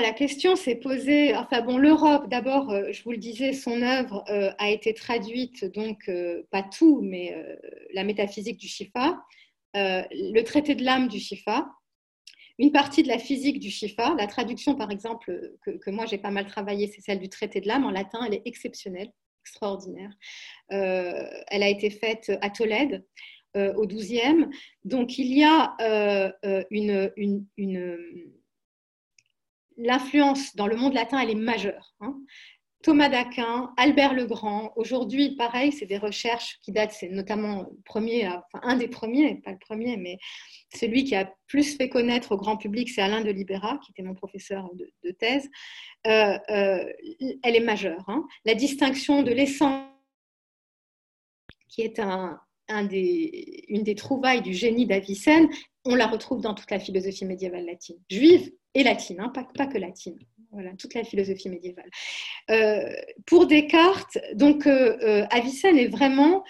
la question s'est posée, enfin bon, l'Europe, d'abord, euh, je vous le disais, son œuvre euh, a été traduite, donc euh, pas tout, mais la métaphysique du Shifa, le traité de l'âme du Shifa, une partie de la physique du Shifa, la traduction par exemple que, moi j'ai pas mal travaillé, c'est celle du traité de l'âme. En latin, elle est exceptionnelle, extraordinaire. elle a été faite à Tolède au 12e, donc il y a une l'influence dans le monde latin, elle est majeure. Hein. Thomas d'Aquin, Albert le Grand, aujourd'hui, pareil, c'est des recherches qui datent, c'est notamment premier, un des premiers, pas le premier, mais celui qui a plus fait connaître au grand public, c'est Alain de Libera, qui était mon professeur de, thèse. Euh, euh, elle est majeure. Hein. La distinction de l'essence, qui est une des trouvailles du génie d'Avicenne, on la retrouve dans toute la philosophie médiévale latine, juive et latine, hein, pas, que latine. Voilà, toute la philosophie médiévale. Euh, pour Descartes, donc euh, euh, Avicenne est vraiment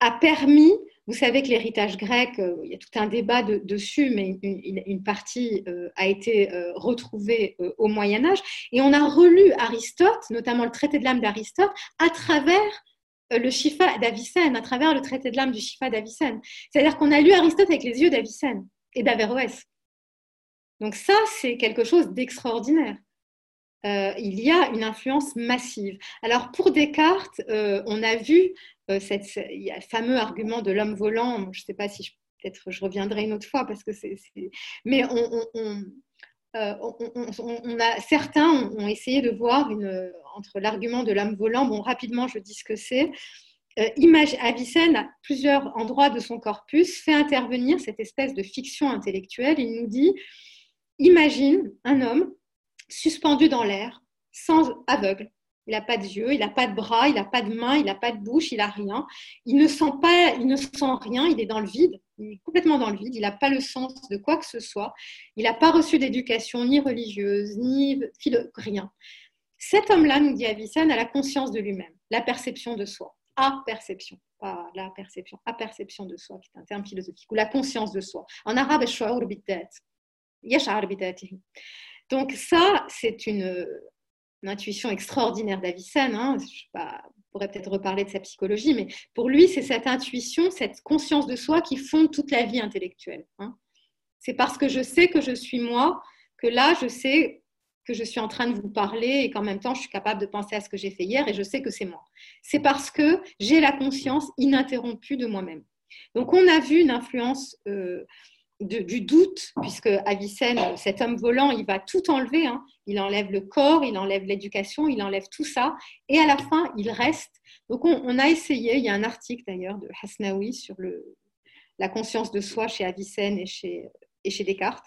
a permis. Vous savez que l'héritage grec, il y a tout un débat dessus, mais une, une partie a été retrouvée au Moyen Âge. Et on a relu Aristote, notamment le traité de l'âme d'Aristote, à travers le Shifa d'Avicenne, à travers le traité de l'âme du Shifa d'Avicenne. C'est-à-dire qu'on a lu Aristote avec les yeux d'Avicenne et d'Averroès. Donc ça, c'est quelque chose d'extraordinaire. Euh, il y a une influence massive. Alors pour Descartes, euh, on a vu euh, fameux argument de l'homme volant. Je ne sais pas si peut-être je reviendrai une autre fois parce que c'est, mais on, a certains ont, essayé de voir entre l'argument de l'homme volant. Bon, rapidement, je dis ce que c'est. Image, Avicenne, à plusieurs endroits de son corpus, fait intervenir cette espèce de fiction intellectuelle. Il nous dit Imagine un homme suspendu dans l'air, sans aveugle. Il n'a pas de yeux, il n'a pas de bras, il n'a pas de mains, il n'a pas de bouche, il n'a rien. Il ne sent pas, il ne sent rien, il est dans le vide, il est complètement dans le vide, il n'a pas le sens de quoi que ce soit. Il n'a pas reçu d'éducation ni religieuse, ni rien. Cet homme-là, nous dit Avicenne, a la conscience de lui-même, la perception de soi. A perception, pas la perception, a perception de soi, qui est un terme philosophique, ou la conscience de soi. En arabe, donc ça, c'est une, intuition extraordinaire d'Avicenne. Hein. Je pourrais peut-être reparler de sa psychologie, mais pour lui, c'est cette intuition, cette conscience de soi qui fonde toute la vie intellectuelle. Hein. C'est parce que je sais que je suis moi que là, je sais que je suis en train de vous parler et qu'en même temps, je suis capable de penser à ce que j'ai fait hier et je sais que c'est moi. C'est parce que j'ai la conscience ininterrompue de moi-même. Donc, on a vu une influence euh, du doute, puisque Avicenne, cet homme volant, il va tout enlever. Hein. Il enlève le corps, il enlève l'éducation, il enlève tout ça. Et à la fin, il reste. Donc, on, a essayé, il y a un article d'ailleurs de Hasnaoui sur la conscience de soi chez Avicenne et chez Descartes.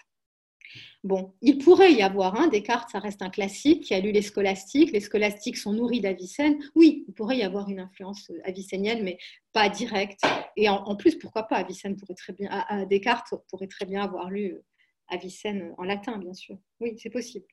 Bon, il pourrait y avoir, un Descartes, ça reste un classique, qui a lu les scolastiques, les scolastiques sont nourris d'Avicenne. Oui, il pourrait y avoir une influence euh, avicénienne, mais pas directe. Et en, plus, pourquoi pas Avicenne pourrait très bien, Descartes pourrait très bien avoir lu euh, Avicenne en latin, bien sûr. Oui, c'est possible.